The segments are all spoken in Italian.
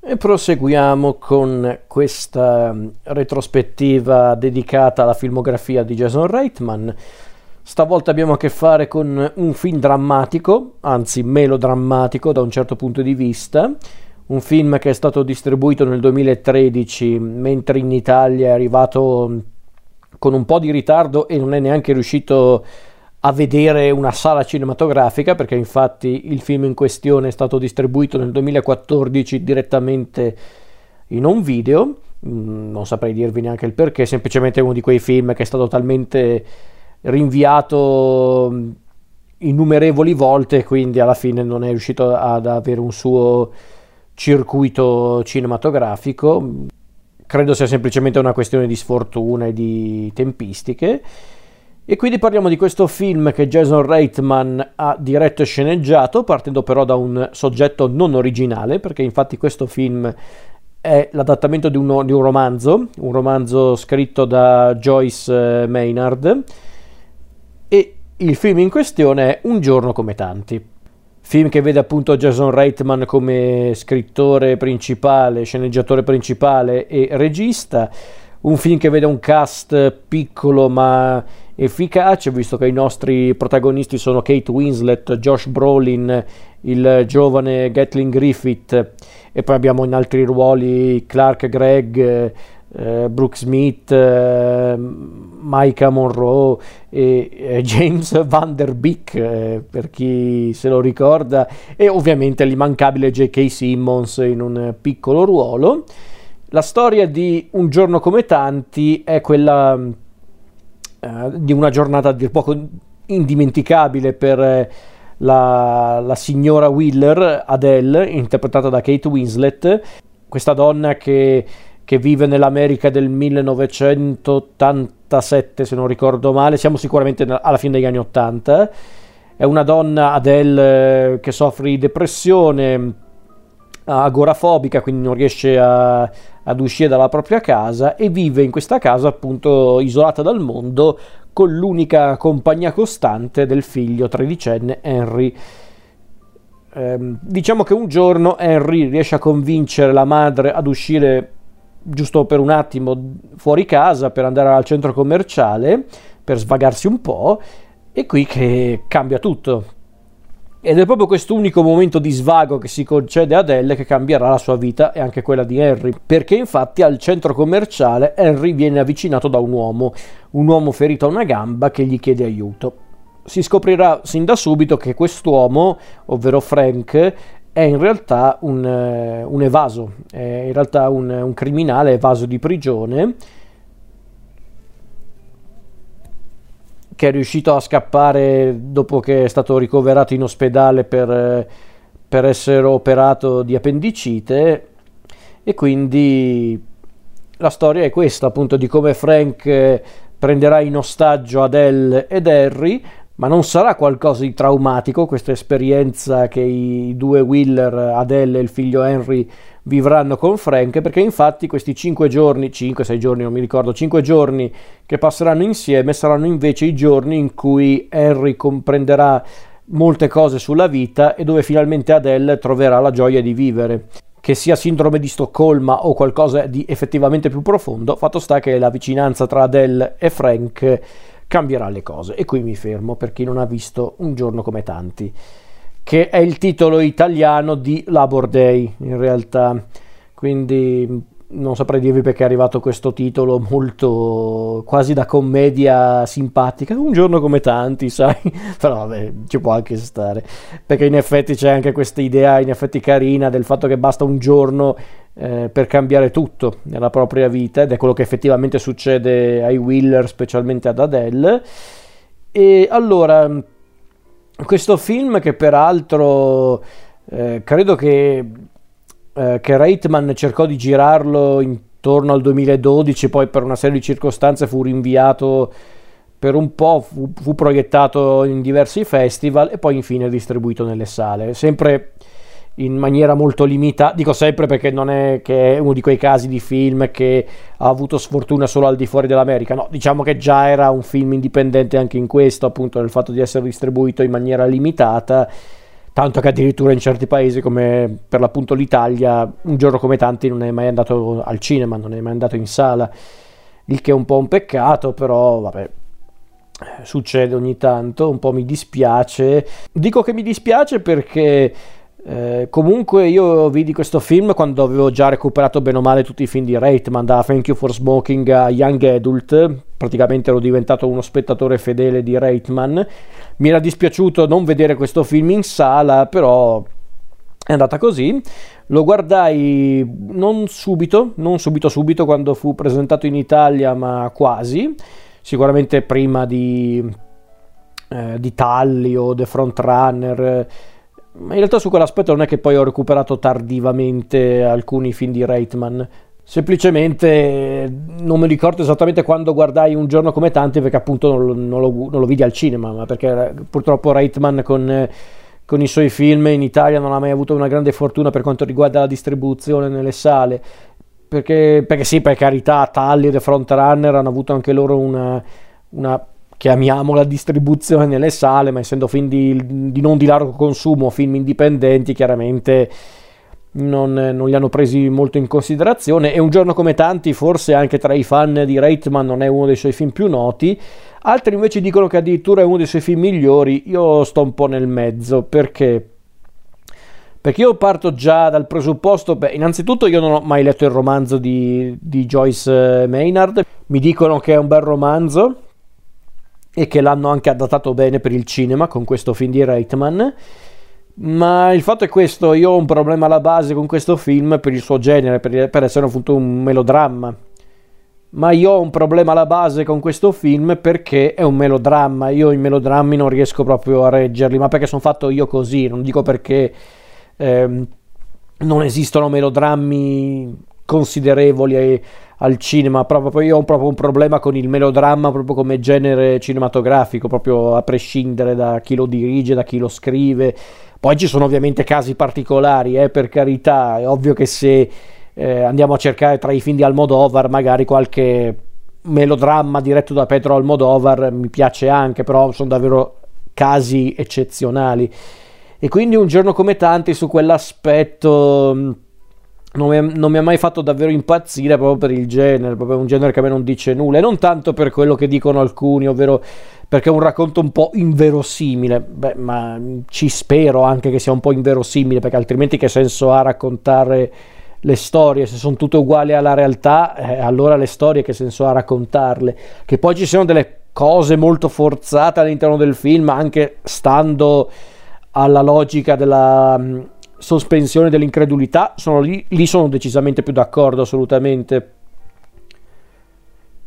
E proseguiamo con questa mm, retrospettiva dedicata alla filmografia di Jason Reitman. Stavolta abbiamo a che fare con un film drammatico, anzi melodrammatico da un certo punto di vista, un film che è stato distribuito nel 2013 mentre in Italia è arrivato mm, con un po' di ritardo e non è neanche riuscito a vedere una sala cinematografica perché infatti il film in questione è stato distribuito nel 2014 direttamente in un video. Mm, non saprei dirvi neanche il perché semplicemente uno di quei film che è stato talmente rinviato mm, innumerevoli volte quindi alla fine non è riuscito ad avere un suo circuito cinematografico. Credo sia semplicemente una questione di sfortuna e di tempistiche e quindi parliamo di questo film che Jason Reitman ha diretto e sceneggiato, partendo però da un soggetto non originale, perché infatti questo film è l'adattamento di un, di un romanzo, un romanzo scritto da Joyce eh, Maynard, e il film in questione è Un giorno come tanti. Film che vede appunto Jason Reitman come scrittore principale, sceneggiatore principale e regista. Un film che vede un cast piccolo ma efficace, visto che i nostri protagonisti sono Kate Winslet, Josh Brolin, il giovane Gatling Griffith e poi abbiamo in altri ruoli Clark Gregg, eh, Brooke Smith, eh, Micah Monroe e eh, James Van Der Beek eh, per chi se lo ricorda e ovviamente l'immancabile J.K. Simmons in un piccolo ruolo. La storia di Un giorno come tanti è quella eh, di una giornata a dir poco indimenticabile per eh, la, la, signora Wheeler, Adele, interpretata da Kate Winslet, questa donna che, che vive nell'America del 1987, se non ricordo male, siamo sicuramente alla fine degli anni 80. È una donna, Adele, eh, che soffre di depressione, agorafobica, quindi non riesce a, ad uscire dalla propria casa e vive in questa casa appunto isolata dal mondo con l'unica compagnia costante del figlio tredicenne Henry. Ehm, diciamo che un giorno Henry riesce a convincere la madre ad uscire giusto per un attimo fuori casa per andare al centro commerciale per svagarsi un po' e qui che cambia tutto ed è proprio questo unico momento di svago che si concede ad Elle che cambierà la sua vita e anche quella di Henry, perché infatti al centro commerciale Henry viene avvicinato da un uomo, un uomo ferito a una gamba che gli chiede aiuto. Si scoprirà sin da subito che quest'uomo, ovvero Frank, è in realtà un, eh, un evaso, è in realtà un, un criminale evaso di prigione che è riuscito a scappare dopo che è stato ricoverato in ospedale per, per essere operato di appendicite. E quindi la storia è questa appunto di come Frank prenderà in ostaggio Adele ed Harry ma non sarà qualcosa di traumatico questa esperienza che i due Wheeler, Adele e il figlio Henry vivranno con Frank perché infatti questi 5 giorni, 5-6 giorni non mi ricordo, 5 giorni che passeranno insieme saranno invece i giorni in cui Henry comprenderà molte cose sulla vita e dove finalmente Adele troverà la gioia di vivere. Che sia sindrome di Stoccolma o qualcosa di effettivamente più profondo, fatto sta che la vicinanza tra Adele e Frank cambierà le cose. E qui mi fermo per chi non ha visto un giorno come tanti che è il titolo italiano di Labor Day in realtà. Quindi non saprei dirvi perché è arrivato questo titolo molto quasi da commedia simpatica, un giorno come tanti, sai, però vabbè, ci può anche stare, perché in effetti c'è anche questa idea in effetti carina del fatto che basta un giorno eh, per cambiare tutto nella propria vita ed è quello che effettivamente succede ai Wheeler, specialmente ad Adele. E allora questo film che peraltro eh, credo che, eh, che Reitman cercò di girarlo intorno al 2012, poi per una serie di circostanze fu rinviato per un po', fu, fu proiettato in diversi festival e poi infine distribuito nelle sale. Sempre in maniera molto limitata, dico sempre perché non è che è uno di quei casi di film che ha avuto sfortuna solo al di fuori dell'America, no, diciamo che già era un film indipendente anche in questo, appunto nel fatto di essere distribuito in maniera limitata, tanto che addirittura in certi paesi come per l'appunto l'Italia, un giorno come tanti non è mai andato al cinema, non è mai andato in sala, il che è un po' un peccato, però vabbè, succede ogni tanto, un po' mi dispiace. Dico che mi dispiace perché eh, comunque io vidi questo film quando avevo già recuperato bene o male tutti i film di Reitman, da Thank You for Smoking a Young Adult, praticamente ero diventato uno spettatore fedele di Reitman. Mi era dispiaciuto non vedere questo film in sala, però è andata così. Lo guardai non subito, non subito subito quando fu presentato in Italia, ma quasi sicuramente prima di, eh, di Tully o The Frontrunner. Ma in realtà su quell'aspetto non è che poi ho recuperato tardivamente alcuni film di Reitman. Semplicemente non mi ricordo esattamente quando guardai un giorno come tanti, perché appunto non lo, non lo, non lo vidi al cinema, ma perché purtroppo Reitman con, con, i suoi film in Italia non ha mai avuto una grande fortuna per quanto riguarda la distribuzione nelle sale. Perché, perché sì, per carità, Tully e The Frontrunner hanno avuto anche loro una, una chiamiamola distribuzione nelle sale, ma essendo film di, di non di largo consumo, film indipendenti, chiaramente non, non, li hanno presi molto in considerazione. E un giorno come tanti, forse anche tra i fan di Reitman, non è uno dei suoi film più noti. Altri invece dicono che addirittura è uno dei suoi film migliori. Io sto un po' nel mezzo perché perché io parto già dal presupposto, beh, innanzitutto io non ho mai letto il romanzo di, di Joyce Maynard, mi dicono che è un bel romanzo e che l'hanno anche adattato bene per il cinema con questo film di Reitman. Ma il fatto è questo, io ho un problema alla base con questo film per il suo genere, per, per essere appunto un melodramma. Ma io ho un problema alla base con questo film perché è un melodramma. Io i melodrammi non riesco proprio a reggerli, ma perché sono fatto io così, non dico perché eh, non esistono melodrammi considerevoli al cinema, proprio io ho proprio un problema con il melodramma proprio come genere cinematografico, proprio a prescindere da chi lo dirige, da chi lo scrive. Poi ci sono ovviamente casi particolari, eh, per carità, è ovvio che se eh, andiamo a cercare tra i film di Almodovar magari qualche melodramma diretto da Pedro Almodovar mi piace anche, però sono davvero casi eccezionali. E quindi un giorno come tanti su quell'aspetto non mi, non mi, ha mai fatto davvero impazzire proprio per il genere, proprio un genere che a me non dice nulla, e non tanto per quello che dicono alcuni, ovvero perché è un racconto un po' inverosimile, beh, ma ci spero anche che sia un po' inverosimile, perché altrimenti che senso ha raccontare le storie, se sono tutte uguali alla realtà, eh, allora le storie che senso ha raccontarle? Che poi ci siano delle cose molto forzate all'interno del film, anche stando alla logica della sospensione dell'incredulità, sono lì, lì sono decisamente più d'accordo assolutamente.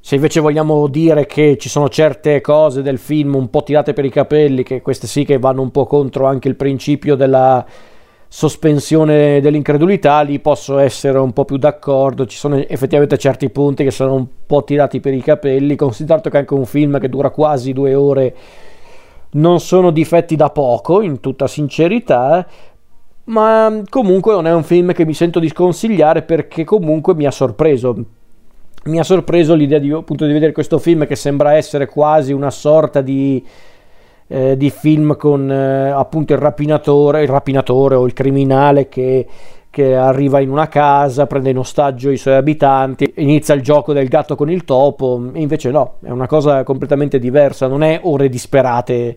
Se invece vogliamo dire che ci sono certe cose del film un po' tirate per i capelli, che queste sì che vanno un po' contro anche il principio della sospensione dell'incredulità, lì posso essere un po' più d'accordo. Ci sono effettivamente certi punti che sono un po' tirati per i capelli, considerato che anche un film che dura quasi due ore non sono difetti da poco, in tutta sincerità, ma comunque non è un film che mi sento di sconsigliare perché comunque mi ha sorpreso. Mi ha sorpreso l'idea di, appunto, di vedere questo film che sembra essere quasi una sorta di, eh, di film con eh, appunto il rapinatore, il rapinatore o il criminale che che arriva in una casa, prende in ostaggio i suoi abitanti, inizia il gioco del gatto con il topo, e invece no, è una cosa completamente diversa, non è ore disperate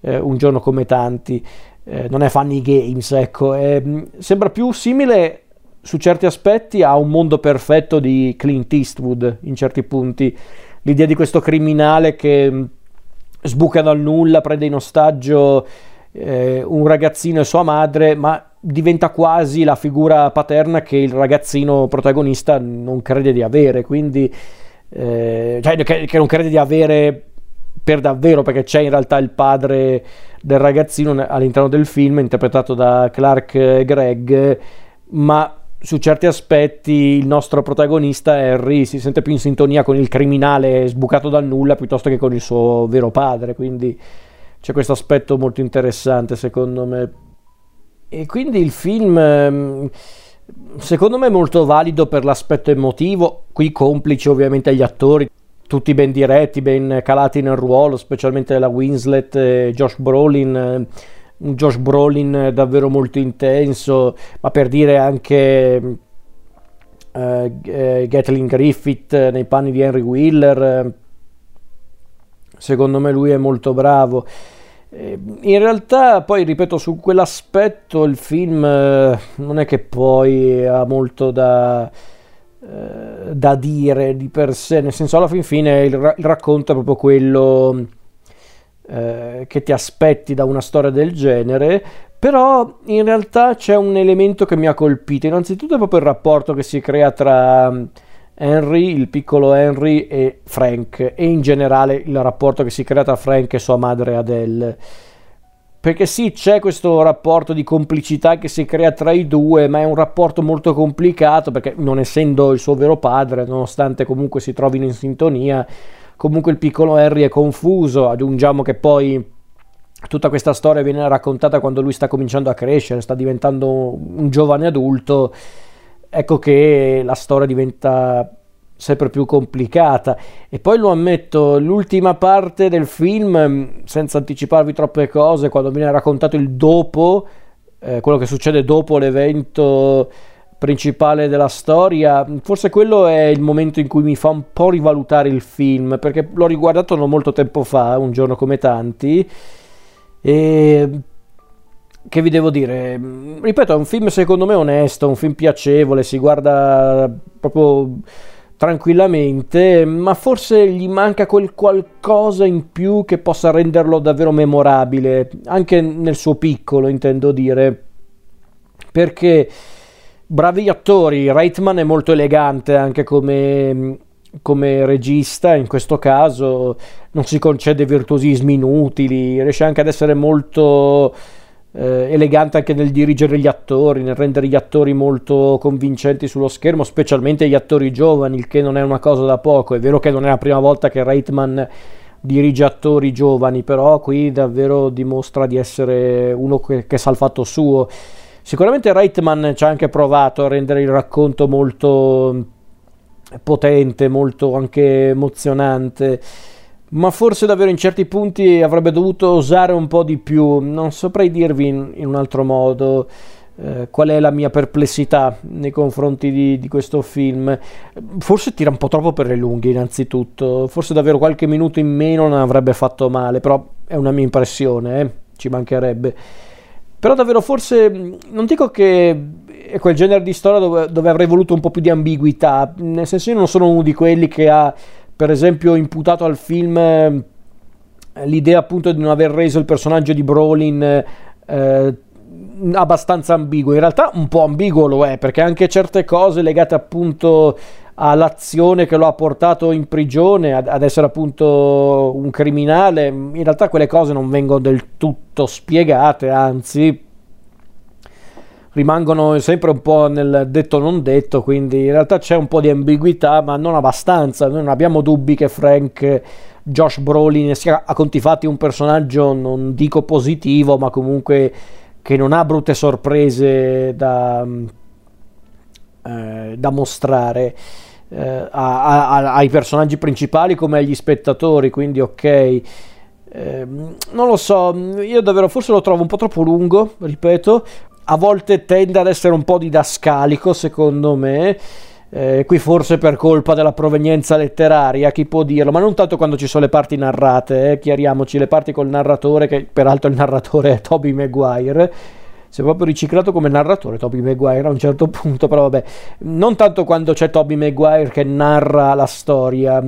eh, un giorno come tanti, eh, non è funny games, ecco, è, sembra più simile su certi aspetti a un mondo perfetto di Clint Eastwood in certi punti, l'idea di questo criminale che sbuca dal nulla, prende in ostaggio eh, un ragazzino e sua madre, ma diventa quasi la figura paterna che il ragazzino protagonista non crede di avere, quindi eh, cioè che, che, non crede di avere per davvero, perché c'è in realtà il padre del ragazzino all'interno del film, interpretato da Clark Gregg, ma su certi aspetti il nostro protagonista Harry si sente più in sintonia con il criminale sbucato dal nulla piuttosto che con il suo vero padre, quindi c'è questo aspetto molto interessante secondo me. E quindi il film ehm, secondo me è molto valido per l'aspetto emotivo, qui complici ovviamente agli attori, tutti ben diretti, ben calati nel ruolo, specialmente la Winslet e Josh Brolin un Josh Brolin davvero molto intenso, ma per dire anche uh, Gatlin Griffith nei panni di Henry Wheeler, secondo me lui è molto bravo. In realtà, poi ripeto, su quell'aspetto il film non è che poi ha molto da, da dire di per sé, nel senso alla fin fine il, il racconto è proprio quello eh, che ti aspetti da una storia del genere, però in realtà c'è un elemento che mi ha colpito. Innanzitutto è proprio il rapporto che si crea tra mm, Henry, il piccolo Henry e Frank e in generale il rapporto che si crea tra Frank e sua madre Adele. Perché sì, c'è questo rapporto di complicità che si crea tra i due, ma è un rapporto molto complicato perché non essendo il suo vero padre, nonostante comunque si trovino in sintonia, Comunque il piccolo Harry è confuso, aggiungiamo che poi tutta questa storia viene raccontata quando lui sta cominciando a crescere, sta diventando un giovane adulto, ecco che la storia diventa sempre più complicata e poi lo ammetto l'ultima parte del film senza anticiparvi troppe cose quando viene raccontato il dopo eh, quello che succede dopo l'evento principale della storia, forse quello è il momento in cui mi fa un po' rivalutare il film, perché l'ho riguardato non molto tempo fa, un giorno come tanti, e che vi devo dire? Ripeto, è un film secondo me onesto, un film piacevole, si guarda proprio tranquillamente, ma forse gli manca quel qualcosa in più che possa renderlo davvero memorabile, anche nel suo piccolo, intendo dire, perché bravi attori, Reitman è molto elegante anche come, come regista, in questo caso. Non si concede virtuosismi inutili, riesce anche ad essere molto eh, elegante anche nel dirigere gli attori, nel rendere gli attori molto convincenti sullo schermo, specialmente gli attori giovani, il che non è una cosa da poco. È vero che non è la prima volta che Reitman dirige attori giovani, però qui davvero dimostra di essere uno che, che sa il fatto suo. Sicuramente Reitman ci ha anche provato a rendere il racconto molto potente, molto anche emozionante, ma forse davvero in certi punti avrebbe dovuto osare un po' di più. Non saprei dirvi in, in un altro modo. Eh, qual è la mia perplessità nei confronti di, di, questo film. Forse tira un po' troppo per le lunghe, innanzitutto. Forse davvero qualche minuto in meno non avrebbe fatto male, però è una mia impressione, eh? ci mancherebbe. Però davvero forse, non dico che è quel genere di storia dove, dove, avrei voluto un po' più di ambiguità, nel senso io non sono uno di quelli che ha, per esempio, imputato al film eh, l'idea appunto di non aver reso il personaggio di Brolin eh, abbastanza ambiguo. In realtà un po' ambiguo lo è, perché anche certe cose legate appunto all'azione che lo ha portato in prigione, ad, ad, essere appunto un criminale, in realtà quelle cose non vengono del tutto spiegate, anzi rimangono sempre un po' nel detto non detto, quindi in realtà c'è un po' di ambiguità, ma non abbastanza, noi non abbiamo dubbi che Frank Josh Brolin sia a conti fatti un personaggio non dico positivo, ma comunque che non ha brutte sorprese da, eh, da mostrare eh, a, a, ai personaggi principali come agli spettatori, quindi ok. Eh, non lo so, io davvero forse lo trovo un po' troppo lungo, ripeto, a volte tende ad essere un po' didascalico secondo me. Eh, qui forse per colpa della provenienza letteraria, chi può dirlo, ma non tanto quando ci sono le parti narrate, eh, chiariamoci, le parti col narratore, che peraltro il narratore è Toby Maguire, si è proprio riciclato come narratore Toby Maguire a un certo punto, però vabbè, non tanto quando c'è Toby Maguire che narra la storia,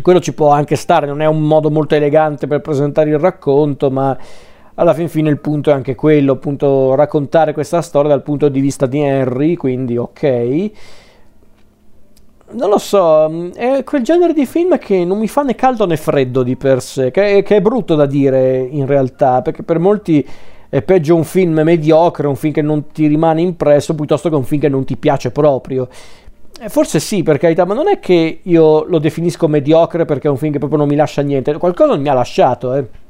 quello ci può anche stare, non è un modo molto elegante per presentare il racconto, ma alla fin fine il punto è anche quello, appunto raccontare questa storia dal punto di vista di Henry, quindi ok. Non lo so, mm, è quel genere di film che non mi fa né caldo né freddo di per sé, che, che è brutto da dire in realtà, perché per molti è peggio un film mediocre, un film che non ti rimane impresso, piuttosto che un film che non ti piace proprio. E forse sì, per carità, ma non è che io lo definisco mediocre perché è un film che proprio non mi lascia niente, qualcosa mi ha lasciato, eh.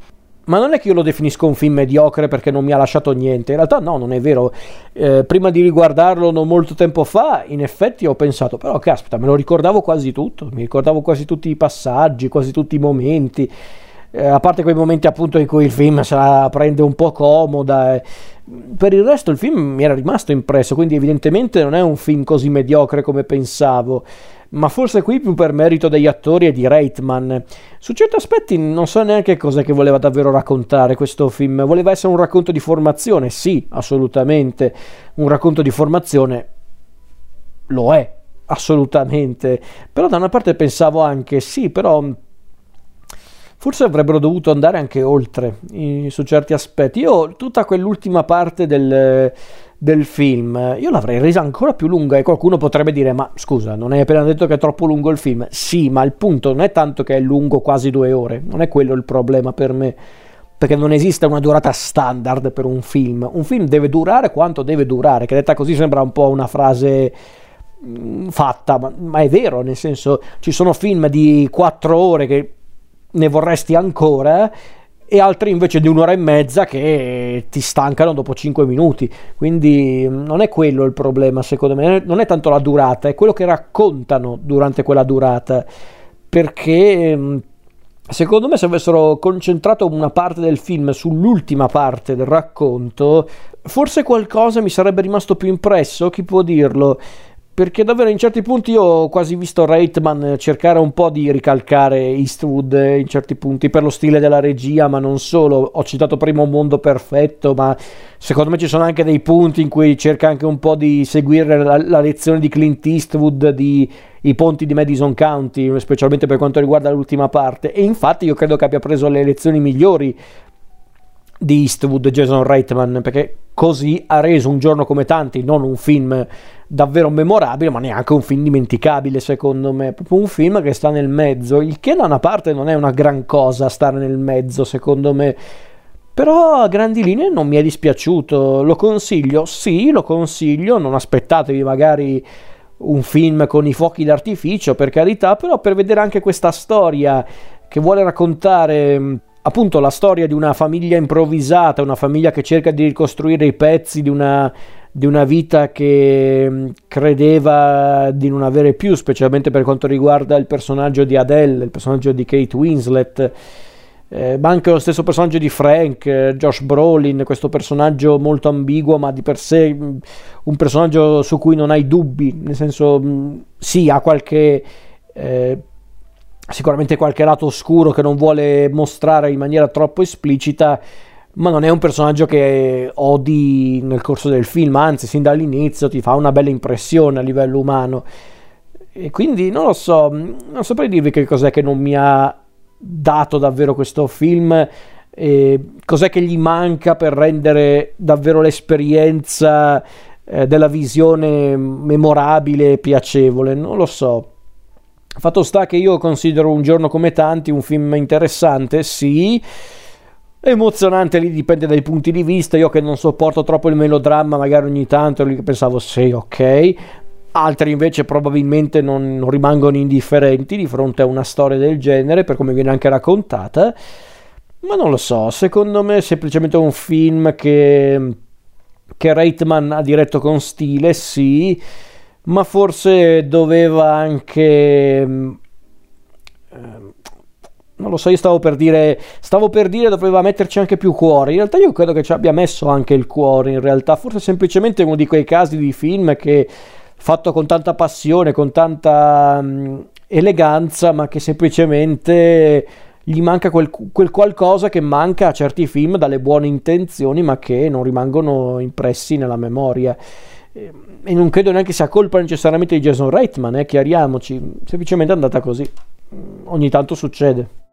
Ma non è che io lo definisco un film mediocre perché non mi ha lasciato niente, in realtà no, non è vero. Eh, prima di riguardarlo non molto tempo fa, in effetti ho pensato, però caspita, me lo ricordavo quasi tutto, mi ricordavo quasi tutti i passaggi, quasi tutti i momenti eh, a parte quei momenti appunto in cui il film se la prende un po' comoda. Eh. Per il resto il film mi era rimasto impresso, quindi evidentemente non è un film così mediocre come pensavo ma forse qui più per merito degli attori e di Reitman. Su certi aspetti non so neanche cosa che voleva davvero raccontare questo film. Voleva essere un racconto di formazione? Sì, assolutamente. Un racconto di formazione lo è, assolutamente. Però da una parte pensavo anche sì, però forse avrebbero dovuto andare anche oltre in, su certi aspetti. Io tutta quell'ultima parte del del film, io l'avrei resa ancora più lunga e qualcuno potrebbe dire ma scusa, non hai appena detto che è troppo lungo il film? Sì, ma il punto non è tanto che è lungo quasi due ore, non è quello il problema per me, perché non esiste una durata standard per un film, un film deve durare quanto deve durare, che detta così sembra un po' una frase mm, fatta, ma, ma è vero, nel senso ci sono film di quattro ore che ne vorresti ancora e altri invece di un'ora e mezza che ti stancano dopo 5 minuti. Quindi mm, non è quello il problema, secondo me, non è tanto la durata, è quello che raccontano durante quella durata. Perché mm, secondo me se avessero concentrato una parte del film sull'ultima parte del racconto, forse qualcosa mi sarebbe rimasto più impresso, chi può dirlo? Perché davvero in certi punti io ho quasi visto Reitman cercare un po' di ricalcare Eastwood in certi punti per lo stile della regia, ma non solo. Ho citato prima Un mondo perfetto, ma secondo me ci sono anche dei punti in cui cerca anche un po' di seguire la, la lezione di Clint Eastwood di i ponti di Madison County, specialmente per quanto riguarda l'ultima parte. E infatti io credo che abbia preso le lezioni migliori di Eastwood Jason Reitman perché così ha reso un giorno come tanti non un film davvero memorabile ma neanche un film dimenticabile secondo me. Proprio un film che sta nel mezzo il che da una parte non è una gran cosa stare nel mezzo secondo me. Però a grandi linee non mi è dispiaciuto. Lo consiglio? Sì lo consiglio. Non aspettatevi magari un film con i fuochi d'artificio per carità però per vedere anche questa storia che vuole raccontare appunto la storia di una famiglia improvvisata, una famiglia che cerca di ricostruire i pezzi di una, di una vita che mm, credeva di non avere più, specialmente per quanto riguarda il personaggio di Adele, il personaggio di Kate Winslet. Eh, ma anche lo stesso personaggio di Frank, eh, Josh Brolin, questo personaggio molto ambiguo, ma di per sé mm, un personaggio su cui non hai dubbi, nel senso, mm, sì, ha qualche eh, sicuramente qualche lato oscuro che non vuole mostrare in maniera troppo esplicita, ma non è un personaggio che odi nel corso del film, anzi, sin dall'inizio ti fa una bella impressione a livello umano. E quindi non lo so, non saprei dirvi che cos'è che non mi ha dato davvero questo film. Cos'è che gli manca per rendere davvero l'esperienza eh, della visione memorabile e piacevole? Non lo so. Fatto sta che io considero Un giorno come tanti un film interessante, sì. Emozionante lì dipende dai punti di vista. Io che non sopporto troppo il melodramma, magari ogni tanto lì pensavo sì, ok. Altri invece probabilmente non, non rimangono indifferenti di fronte a una storia del genere, per come viene anche raccontata. Ma non lo so, secondo me è semplicemente un film che, che Reitman ha diretto con stile, sì ma forse doveva anche... Mm, ehm, non lo so, io stavo per dire, stavo per dire doveva metterci anche più cuore. In realtà io credo che ci abbia messo anche il cuore, in realtà. Forse semplicemente uno di quei casi di film che fatto con tanta passione, con tanta um, eleganza, ma che semplicemente gli manca quel, quel, qualcosa che manca a certi film dalle buone intenzioni, ma che non rimangono impressi nella memoria e non credo neanche sia colpa necessariamente di Jason Reitman, eh, chiariamoci, semplicemente è andata così. Ogni tanto succede.